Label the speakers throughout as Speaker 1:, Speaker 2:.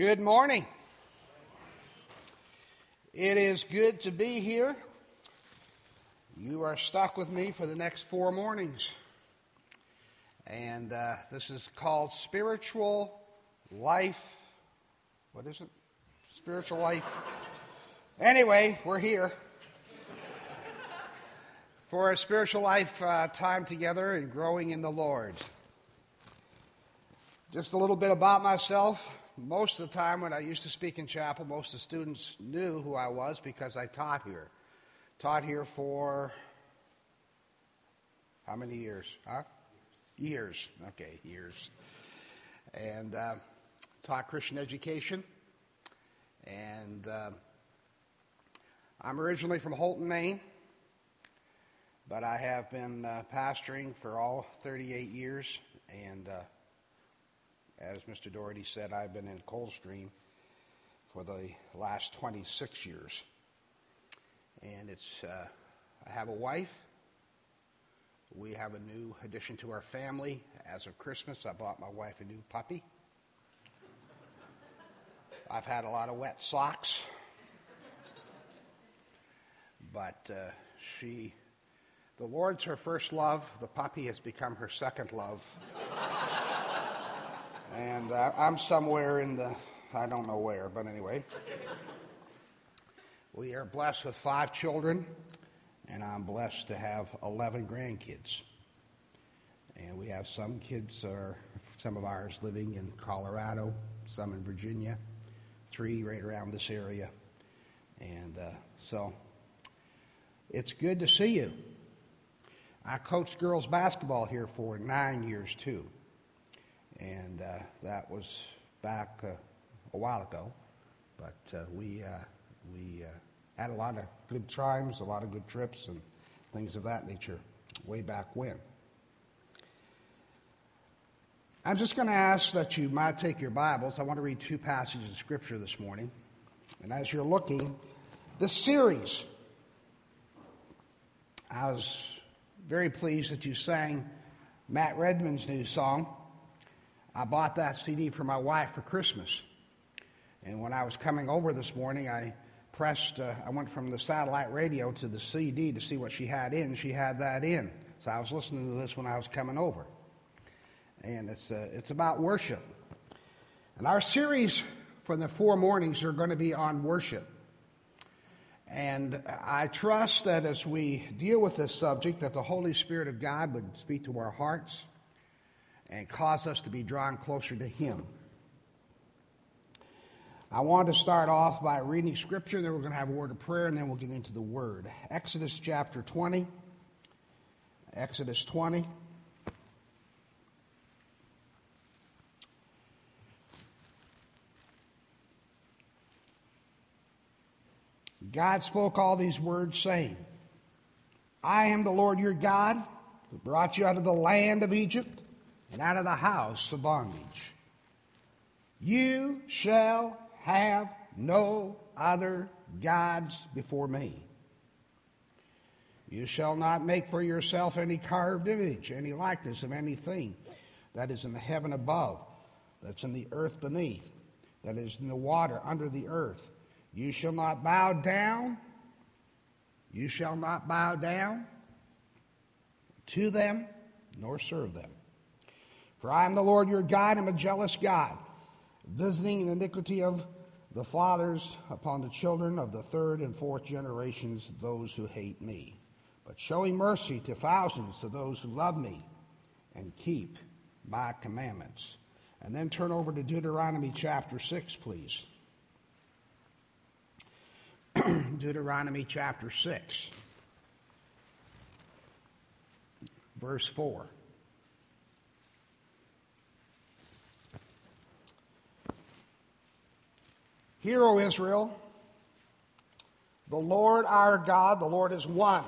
Speaker 1: Good morning. It is good to be here. You are stuck with me for the next four mornings. And uh, this is called Spiritual Life. What is it? Spiritual Life. Anyway, we're here for a spiritual life uh, time together and growing in the Lord. Just a little bit about myself. Most of the time when I used to speak in chapel, most of the students knew who I was because I taught here. Taught here for how many years? Huh? Years. Okay, years. And uh, taught Christian education. And uh, I'm originally from Houlton, Maine, but I have been uh, pastoring for all 38 years. And uh, as Mr. Doherty said, I've been in Coldstream for the last 26 years. And it's, uh, I have a wife. We have a new addition to our family. As of Christmas, I bought my wife a new puppy. I've had a lot of wet socks. But uh, she, the Lord's her first love. The puppy has become her second love. And uh, I'm somewhere in the, I don't know where, but anyway. we are blessed with five children, and I'm blessed to have 11 grandkids. And we have some kids, are, some of ours living in Colorado, some in Virginia, three right around this area. And uh, so it's good to see you. I coached girls basketball here for nine years, too and uh, that was back uh, a while ago. But uh, we uh, we uh, had a lot of good times, a lot of good trips, and things of that nature way back when. I'm just going to ask that you might take your Bibles. I want to read two passages of Scripture this morning. And as you're looking, this series, I was very pleased that you sang Matt Redman's new song, I bought that CD for my wife for Christmas. And when I was coming over this morning, I pressed, uh, I went from the satellite radio to the CD to see what she had in. She had that in. So I was listening to this when I was coming over. And it's, uh, it's about worship. And our series for the four mornings are going to be on worship. And I trust that as we deal with this subject, that the Holy Spirit of God would speak to our hearts and cause us to be drawn closer to Him. I want to start off by reading Scripture, then we're going to have a word of prayer, and then we'll get into the Word. Exodus chapter 20. Exodus 20. God spoke all these words, saying, I am the Lord your God, who brought you out of the land of Egypt and out of the house of bondage. You shall have no other gods before me. You shall not make for yourself any carved image, any likeness of anything that is in the heaven above, that's in the earth beneath, that is in the water under the earth. You shall not bow down. You shall not bow down to them nor serve them. For I am the Lord your God, am a jealous God, visiting the iniquity of the fathers upon the children of the third and fourth generations, those who hate me, but showing mercy to thousands to those who love me and keep my commandments. And then turn over to Deuteronomy chapter 6, please. Deuteronomy chapter 6, verse 4. Hear, O Israel, the Lord our God, the Lord is one.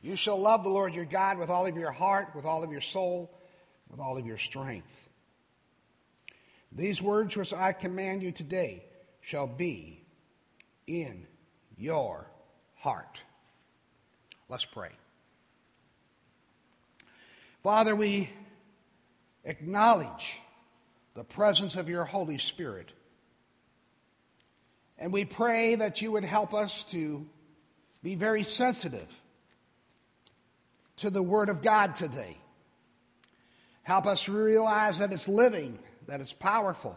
Speaker 1: You shall love the Lord your God with all of your heart, with all of your soul, with all of your strength. These words which I command you today shall be in your heart. Let's pray. Father, we acknowledge the presence of your Holy Spirit. And we pray that you would help us to be very sensitive to the Word of God today. Help us realize that it's living, that it's powerful,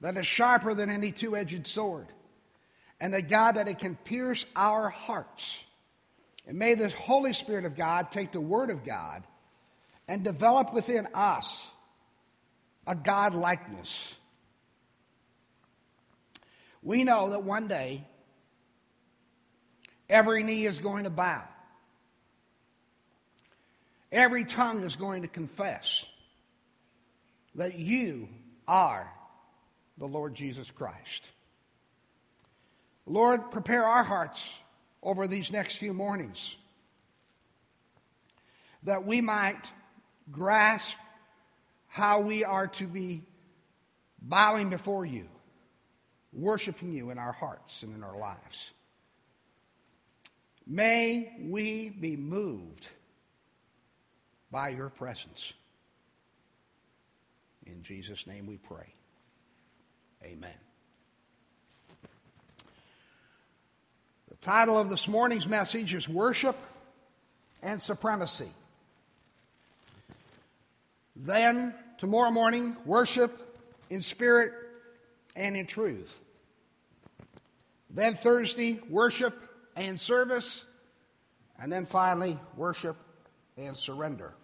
Speaker 1: that it's sharper than any two edged sword, and that God, that it can pierce our hearts. And may the Holy Spirit of God take the Word of God and develop within us a God likeness. We know that one day every knee is going to bow, every tongue is going to confess that you are the Lord Jesus Christ. Lord, prepare our hearts over these next few mornings that we might grasp how we are to be bowing before you, worshiping you in our hearts and in our lives. May we be moved by your presence. In Jesus' name we pray. Amen. The title of this morning's message is Worship and Supremacy. Then, tomorrow morning, worship in spirit and in truth. Then, Thursday, worship and service. And then finally, worship and surrender.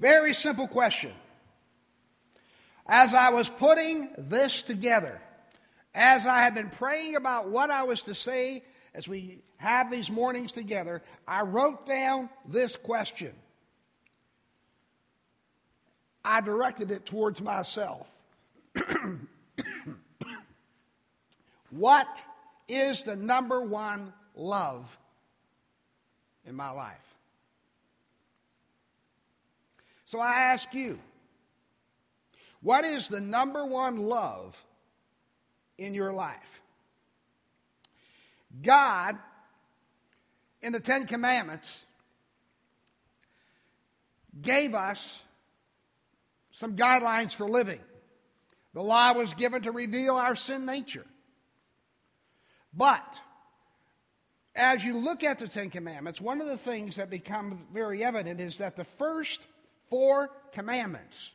Speaker 1: Very simple question. As I was putting this together, as I had been praying about what I was to say as we have these mornings together, I wrote down this question I directed it towards myself. what is the number one love in my life? So I ask you, what is the number one love in your life? God, in the Ten Commandments, gave us some guidelines for living. The law was given to reveal our sin nature. But as you look at the Ten Commandments, one of the things that becomes very evident is that the first four commandments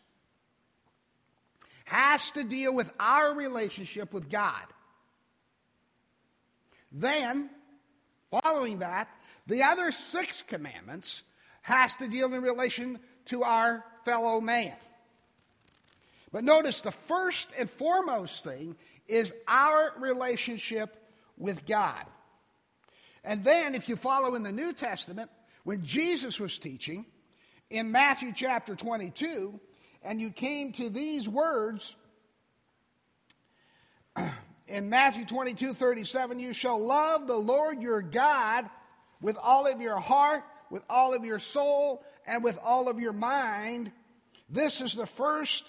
Speaker 1: has to deal with our relationship with God. Then, following that, the other six commandments has to deal in relation to our fellow man. But notice the first and foremost thing is our relationship with God. And then, if you follow in the New Testament, when Jesus was teaching in Matthew chapter 22, and you came to these words in Matthew 22 37, you shall love the Lord your God with all of your heart, with all of your soul, and with all of your mind. This is the first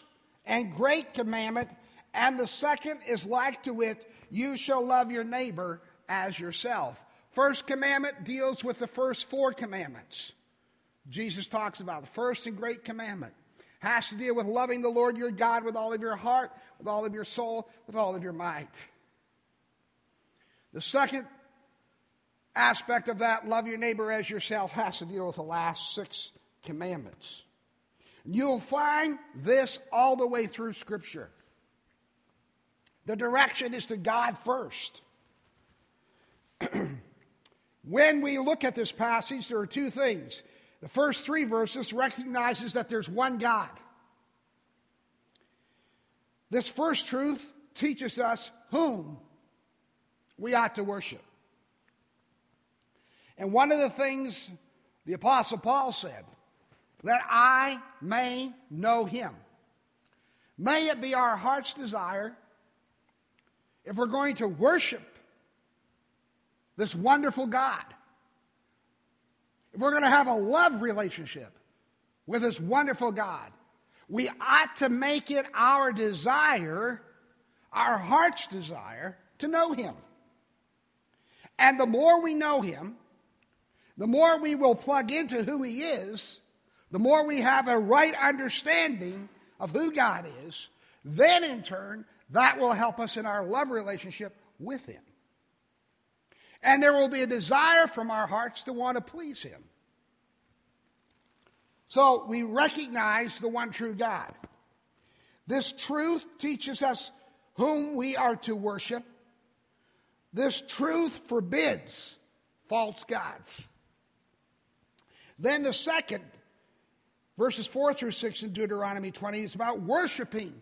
Speaker 1: and great commandment, and the second is like to it you shall love your neighbor as yourself. First commandment deals with the first four commandments. Jesus talks about the first and great commandment has to deal with loving the Lord your God with all of your heart, with all of your soul, with all of your might. The second aspect of that, love your neighbor as yourself, has to deal with the last six commandments. You'll find this all the way through Scripture. The direction is to God first. when we look at this passage, there are two things. The first three verses recognizes that there's one God. This first truth teaches us whom we ought to worship. And one of the things the Apostle Paul said that I may know him. May it be our heart's desire, if we're going to worship this wonderful God, if we're going to have a love relationship with this wonderful God, we ought to make it our desire, our heart's desire, to know Him. And the more we know Him, the more we will plug into who He is the more we have a right understanding of who God is, then in turn, that will help us in our love relationship with Him. And there will be a desire from our hearts to want to please Him. So we recognize the one true God. This truth teaches us whom we are to worship. This truth forbids false gods. Then the second, verses 4 through 6 in Deuteronomy 20, is about worshiping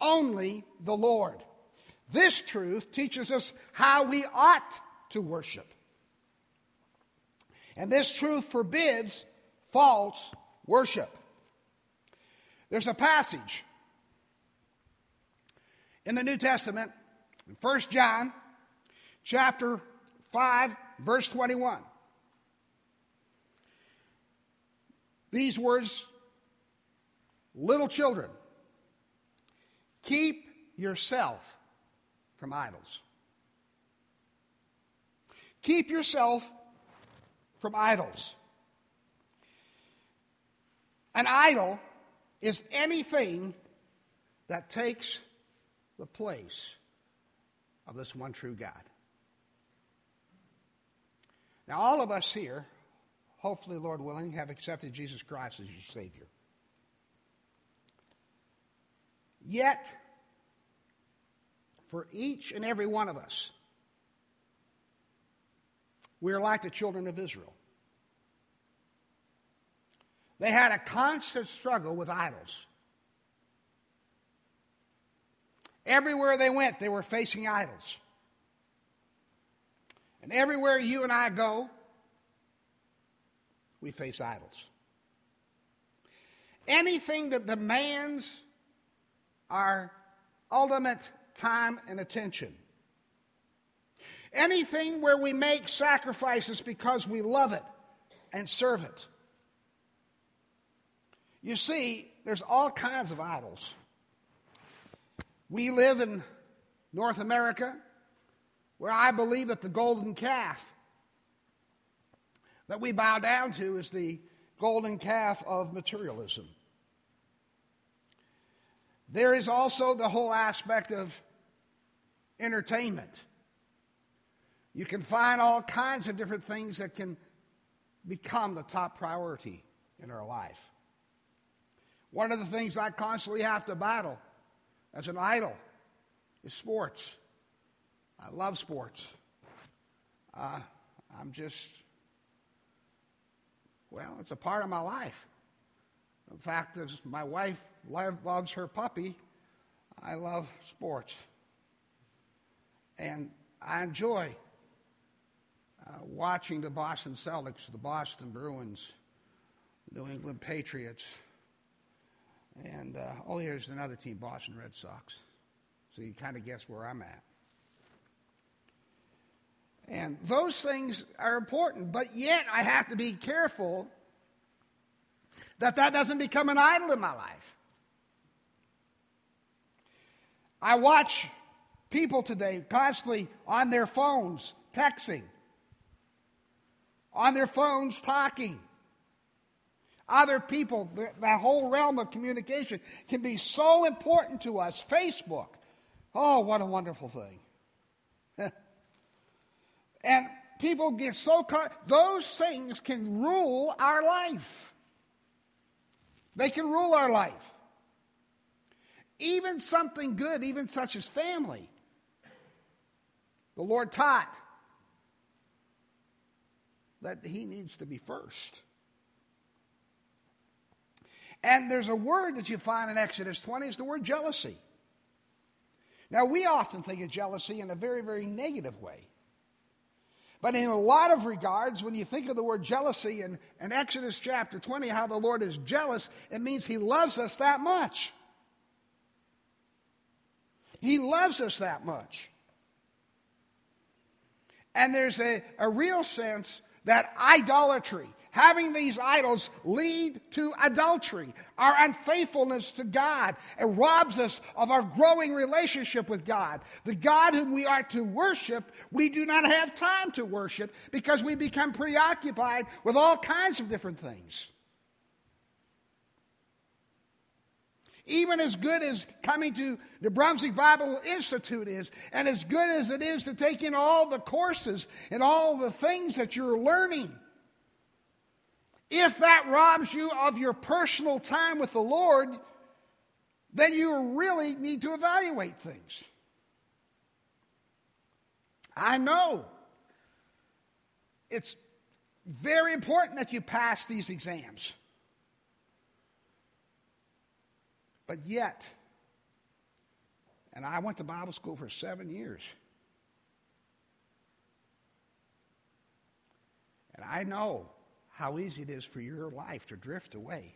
Speaker 1: only the Lord. This truth teaches us how we ought to worship. And this truth forbids false worship. There's a passage in the New Testament, in 1 John chapter 5, verse 21. These words, little children, keep yourself from idols. Keep yourself from idols. An idol is anything that takes the place of this one true God. Now, all of us here, hopefully, Lord willing, have accepted Jesus Christ as your Savior. Yet, for each and every one of us, we are like the children of Israel. They had a constant struggle with idols. Everywhere they went, they were facing idols. And everywhere you and I go, we face idols. Anything that demands our ultimate time and attention. Anything where we make sacrifices because we love it and serve it. You see, there's all kinds of idols. We live in North America where I believe that the golden calf that we bow down to is the golden calf of materialism. There is also the whole aspect of entertainment. You can find all kinds of different things that can become the top priority in our life. One of the things I constantly have to battle as an idol is sports. I love sports. Uh, I'm just, well, it's a part of my life. In fact, as my wife loves her puppy, I love sports. And I enjoy uh, watching the Boston Celtics, the Boston Bruins, the New England Patriots, and uh, oh, here's another team, Boston Red Sox. So you kind of guess where I'm at. And those things are important, but yet I have to be careful that that doesn't become an idol in my life. I watch people today constantly on their phones texting, on their phones talking other people, that whole realm of communication can be so important to us. Facebook, oh, what a wonderful thing. and people get so caught, those things can rule our life. They can rule our life. Even something good, even such as family. The Lord taught that He needs to be first. And there's a word that you find in Exodus 20, it's the word jealousy. Now, we often think of jealousy in a very, very negative way. But in a lot of regards, when you think of the word jealousy in, in Exodus chapter 20, how the Lord is jealous, it means He loves us that much. He loves us that much. And there's a, a real sense that idolatry, Having these idols lead to adultery, our unfaithfulness to God. It robs us of our growing relationship with God. The God whom we are to worship, we do not have time to worship because we become preoccupied with all kinds of different things. Even as good as coming to the Brunswick Bible Institute is, and as good as it is to take in all the courses and all the things that you're learning, if that robs you of your personal time with the Lord, then you really need to evaluate things. I know it's very important that you pass these exams. But yet, and I went to Bible school for seven years. And I know how easy it is for your life to drift away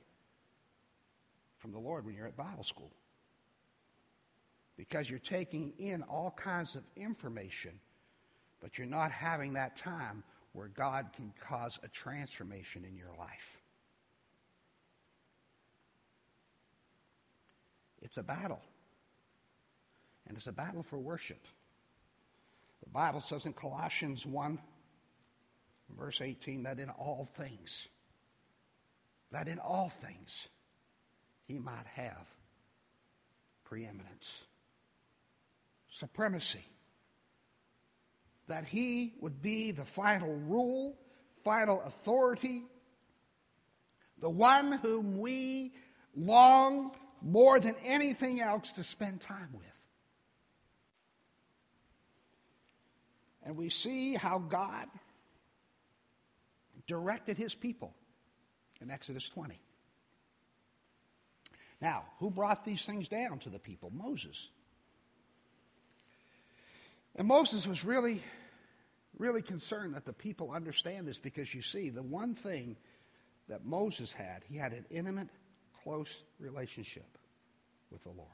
Speaker 1: from the Lord when you're at Bible school. Because you're taking in all kinds of information, but you're not having that time where God can cause a transformation in your life. It's a battle. And it's a battle for worship. The Bible says in Colossians 1, verse 18, that in all things, that in all things, he might have preeminence, supremacy. That he would be the final rule, final authority, the one whom we long more than anything else to spend time with. And we see how God directed his people in Exodus 20. Now, who brought these things down to the people? Moses. And Moses was really, really concerned that the people understand this because you see, the one thing that Moses had, he had an intimate close relationship with the Lord.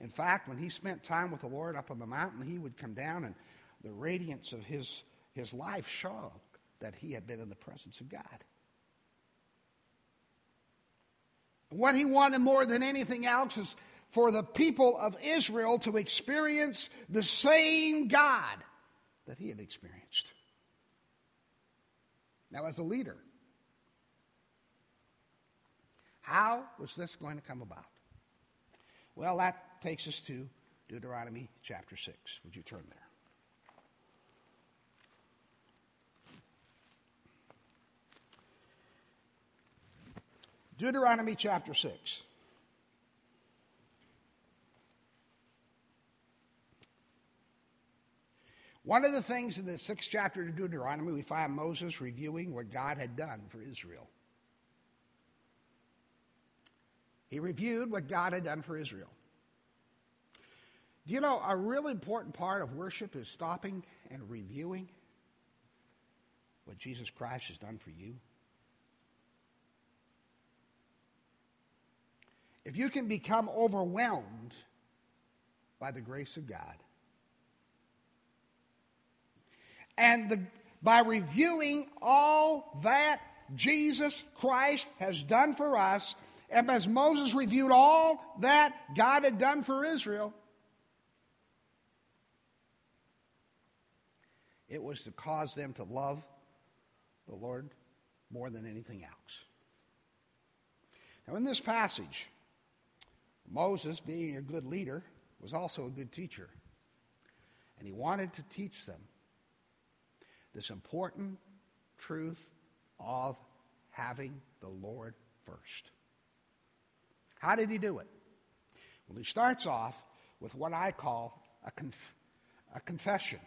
Speaker 1: In fact, when he spent time with the Lord up on the mountain, he would come down and the radiance of his, his life showed that he had been in the presence of God. What he wanted more than anything else is for the people of Israel to experience the same God that he had experienced. Now, as a leader, how was this going to come about? Well, that takes us to Deuteronomy chapter 6. Would you turn there? Deuteronomy chapter 6. One of the things in the sixth chapter of Deuteronomy, we find Moses reviewing what God had done for Israel. He reviewed what God had done for Israel. Do you know a really important part of worship is stopping and reviewing what Jesus Christ has done for you? If you can become overwhelmed by the grace of God, and the, by reviewing all that Jesus Christ has done for us, and as Moses reviewed all that God had done for Israel, it was to cause them to love the Lord more than anything else. Now, in this passage, Moses, being a good leader, was also a good teacher. And he wanted to teach them this important truth of having the Lord first. How did he do it? Well, he starts off with what I call a, conf- a confession.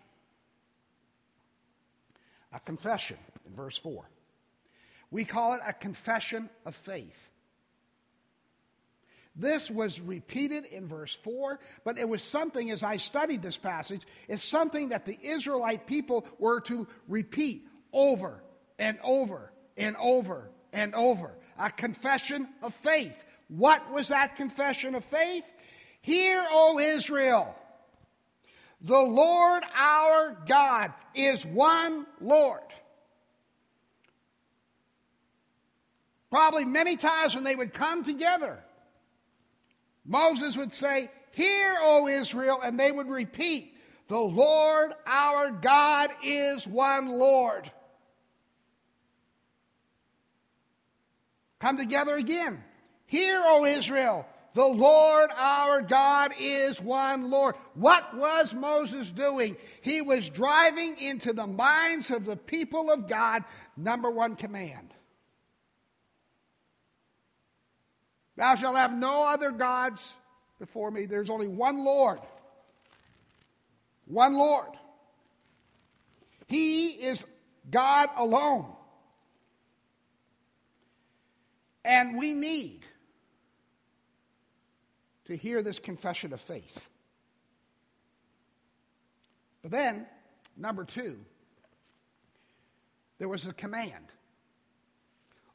Speaker 1: A confession in verse 4. We call it a confession of faith. This was repeated in verse 4, but it was something, as I studied this passage, it's something that the Israelite people were to repeat over and over and over and over. A confession of faith. What was that confession of faith? Hear, O Israel, the Lord our God is one Lord. Probably many times when they would come together, Moses would say, Hear, O Israel, and they would repeat, The Lord our God is one Lord. Come together again. Hear, O Israel, the Lord our God is one Lord. What was Moses doing? He was driving into the minds of the people of God number one command. Thou shalt have no other gods before me. There's only one Lord. One Lord. He is God alone. And we need to hear this confession of faith. But then, number two, there was a command.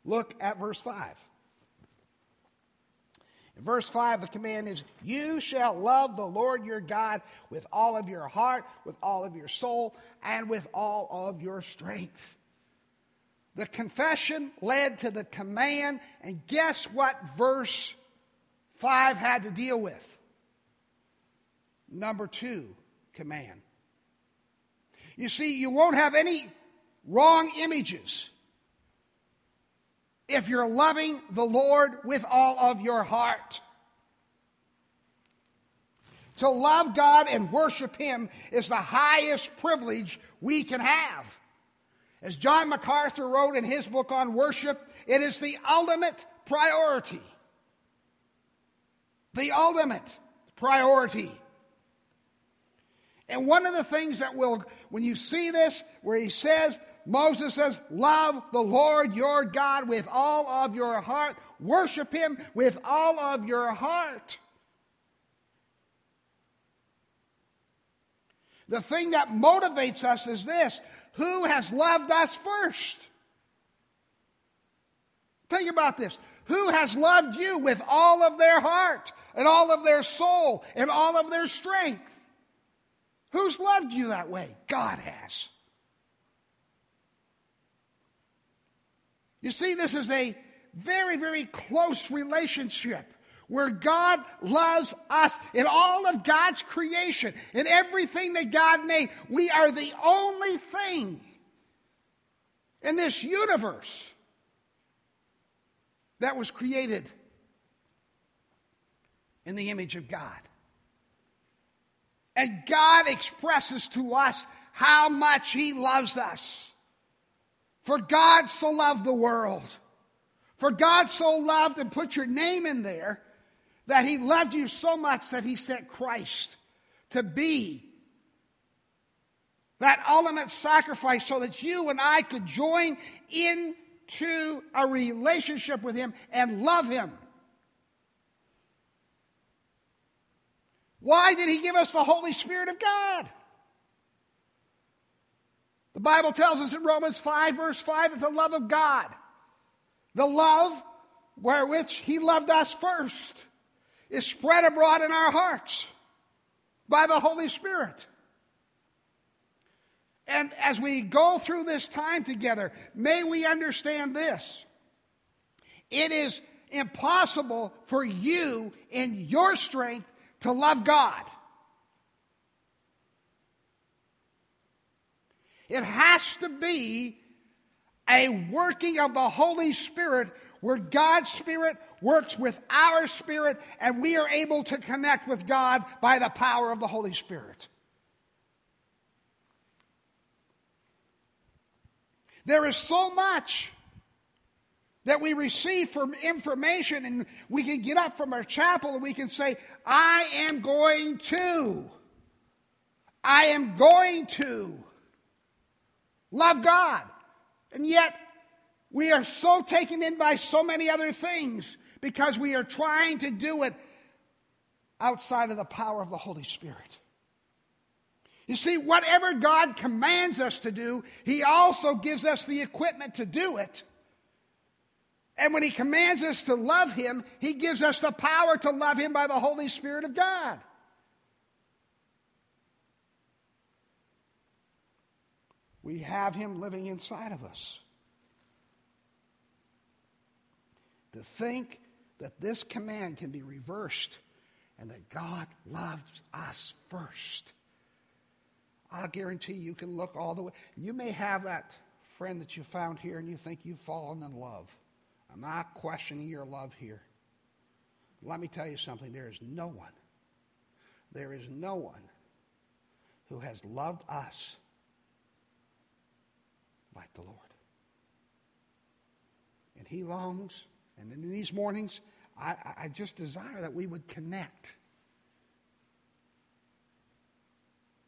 Speaker 1: Look at verse 5. In verse 5, the command is, You shall love the Lord your God with all of your heart, with all of your soul, and with all of your strength. The confession led to the command, and guess what verse 5 had to deal with. Number two, command. You see, you won't have any wrong images if you're loving the Lord with all of your heart. To love God and worship Him is the highest privilege we can have. As John MacArthur wrote in his book on worship, it is the ultimate priority the ultimate priority. And one of the things that will, when you see this, where he says, Moses says, Love the Lord your God with all of your heart, worship him with all of your heart. The thing that motivates us is this who has loved us first? Think about this. Who has loved you with all of their heart and all of their soul and all of their strength? Who's loved you that way? God has. You see, this is a very, very close relationship where God loves us in all of God's creation, in everything that God made. We are the only thing in this universe that was created in the image of God. And God expresses to us how much He loves us. For God so loved the world. For God so loved, and put your name in there, that He loved you so much that He sent Christ to be that ultimate sacrifice so that you and I could join in to a relationship with Him and love Him. Why did He give us the Holy Spirit of God? The Bible tells us in Romans 5, verse 5, that the love of God, the love wherewith He loved us first, is spread abroad in our hearts by the Holy Spirit. And as we go through this time together, may we understand this. It is impossible for you in your strength to love God. It has to be a working of the Holy Spirit where God's Spirit works with our spirit and we are able to connect with God by the power of the Holy Spirit. There is so much that we receive from information, and we can get up from our chapel and we can say, I am going to. I am going to love God. And yet, we are so taken in by so many other things because we are trying to do it outside of the power of the Holy Spirit. You see, whatever God commands us to do, He also gives us the equipment to do it. And when He commands us to love Him, He gives us the power to love Him by the Holy Spirit of God. We have Him living inside of us. To think that this command can be reversed and that God loves us first I guarantee you can look all the way. You may have that friend that you found here and you think you've fallen in love. I'm not questioning your love here. Let me tell you something. There is no one, there is no one who has loved us like the Lord. And He longs, and in these mornings, I, I just desire that we would connect.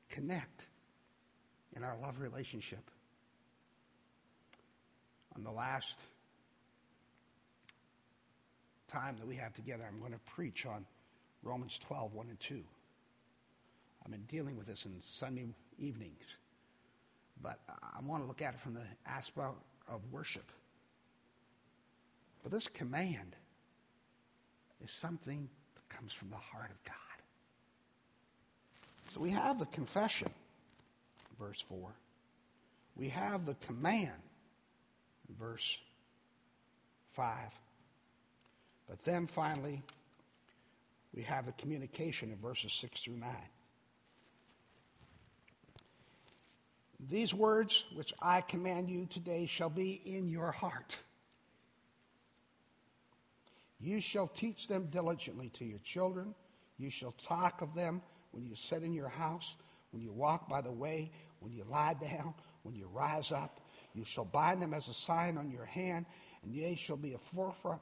Speaker 1: Connect in our love relationship. On the last time that we have together, I'm going to preach on Romans 12, 1 and 2. I've been dealing with this in Sunday evenings, but I want to look at it from the aspect of worship. But this command is something that comes from the heart of God. So we have the confession, verse 4. We have the command, in verse 5. But then finally, we have the communication in verses 6 through 9. These words which I command you today shall be in your heart. You shall teach them diligently to your children. You shall talk of them when you sit in your house, when you walk by the way, when you lie down, when you rise up. You shall bind them as a sign on your hand, and they shall be a forefront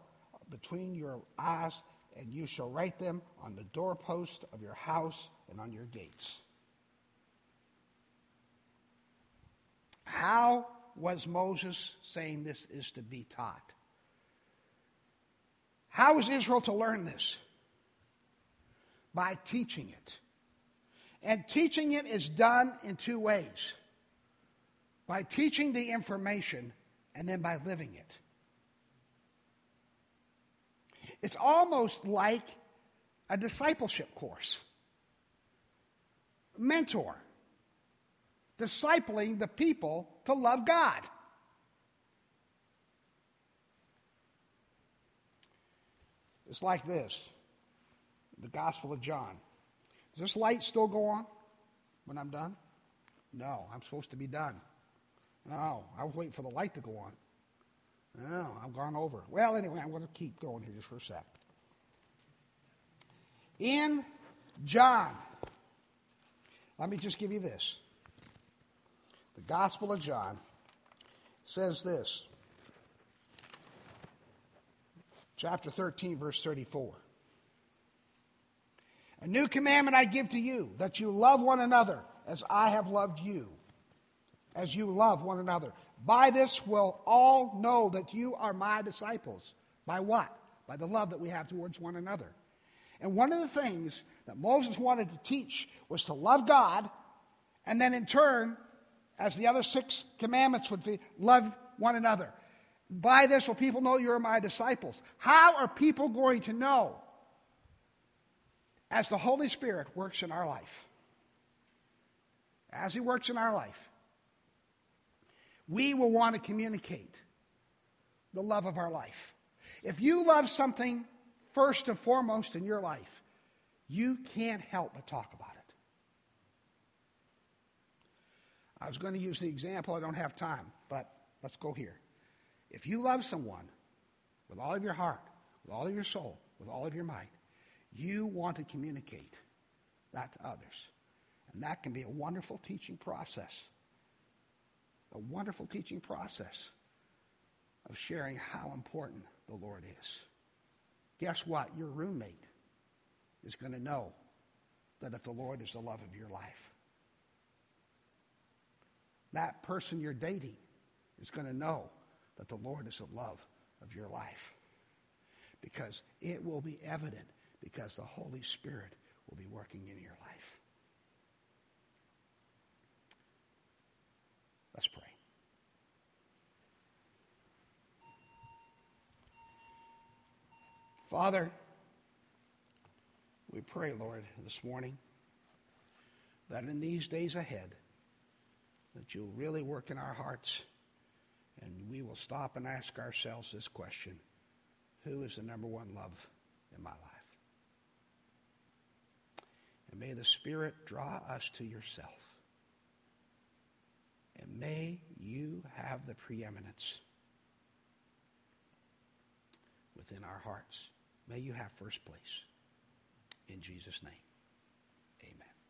Speaker 1: between your eyes, and you shall write them on the doorpost of your house and on your gates. How was Moses saying this is to be taught? How is Israel to learn this? By teaching it. And teaching it is done in two ways by teaching the information and then by living it. It's almost like a discipleship course. Mentor discipling the people to love God. It's like this the Gospel of John. Does this light still go on when I'm done? No, I'm supposed to be done. No, I was waiting for the light to go on. No, I've gone over. Well, anyway, I'm going to keep going here just for a sec. In John, let me just give you this. The Gospel of John says this. Chapter 13, verse 34. A new commandment I give to you, that you love one another as I have loved you, as you love one another. By this will all know that you are my disciples. By what? By the love that we have towards one another. And one of the things that Moses wanted to teach was to love God, and then in turn, as the other six commandments would be love one another. By this will people know you are my disciples. How are people going to know? As the Holy Spirit works in our life. As He works in our life, we will want to communicate the love of our life. If you love something first and foremost in your life, you can't help but talk about it. I was going to use the example, I don't have time, but let's go here. If you love someone with all of your heart, with all of your soul, with all of your might, you want to communicate that to others. And that can be a wonderful teaching process. A wonderful teaching process of sharing how important the Lord is. Guess what? Your roommate is going to know that if the Lord is the love of your life, that person you're dating is going to know that the Lord is the love of your life. Because it will be evident because the Holy Spirit will be working in your life. Let's pray. Father, we pray, Lord, this morning that in these days ahead, that you'll really work in our hearts and we will stop and ask ourselves this question Who is the number one love in my life? And may the Spirit draw us to yourself. And may you have the preeminence within our hearts May you have first place. In Jesus' name.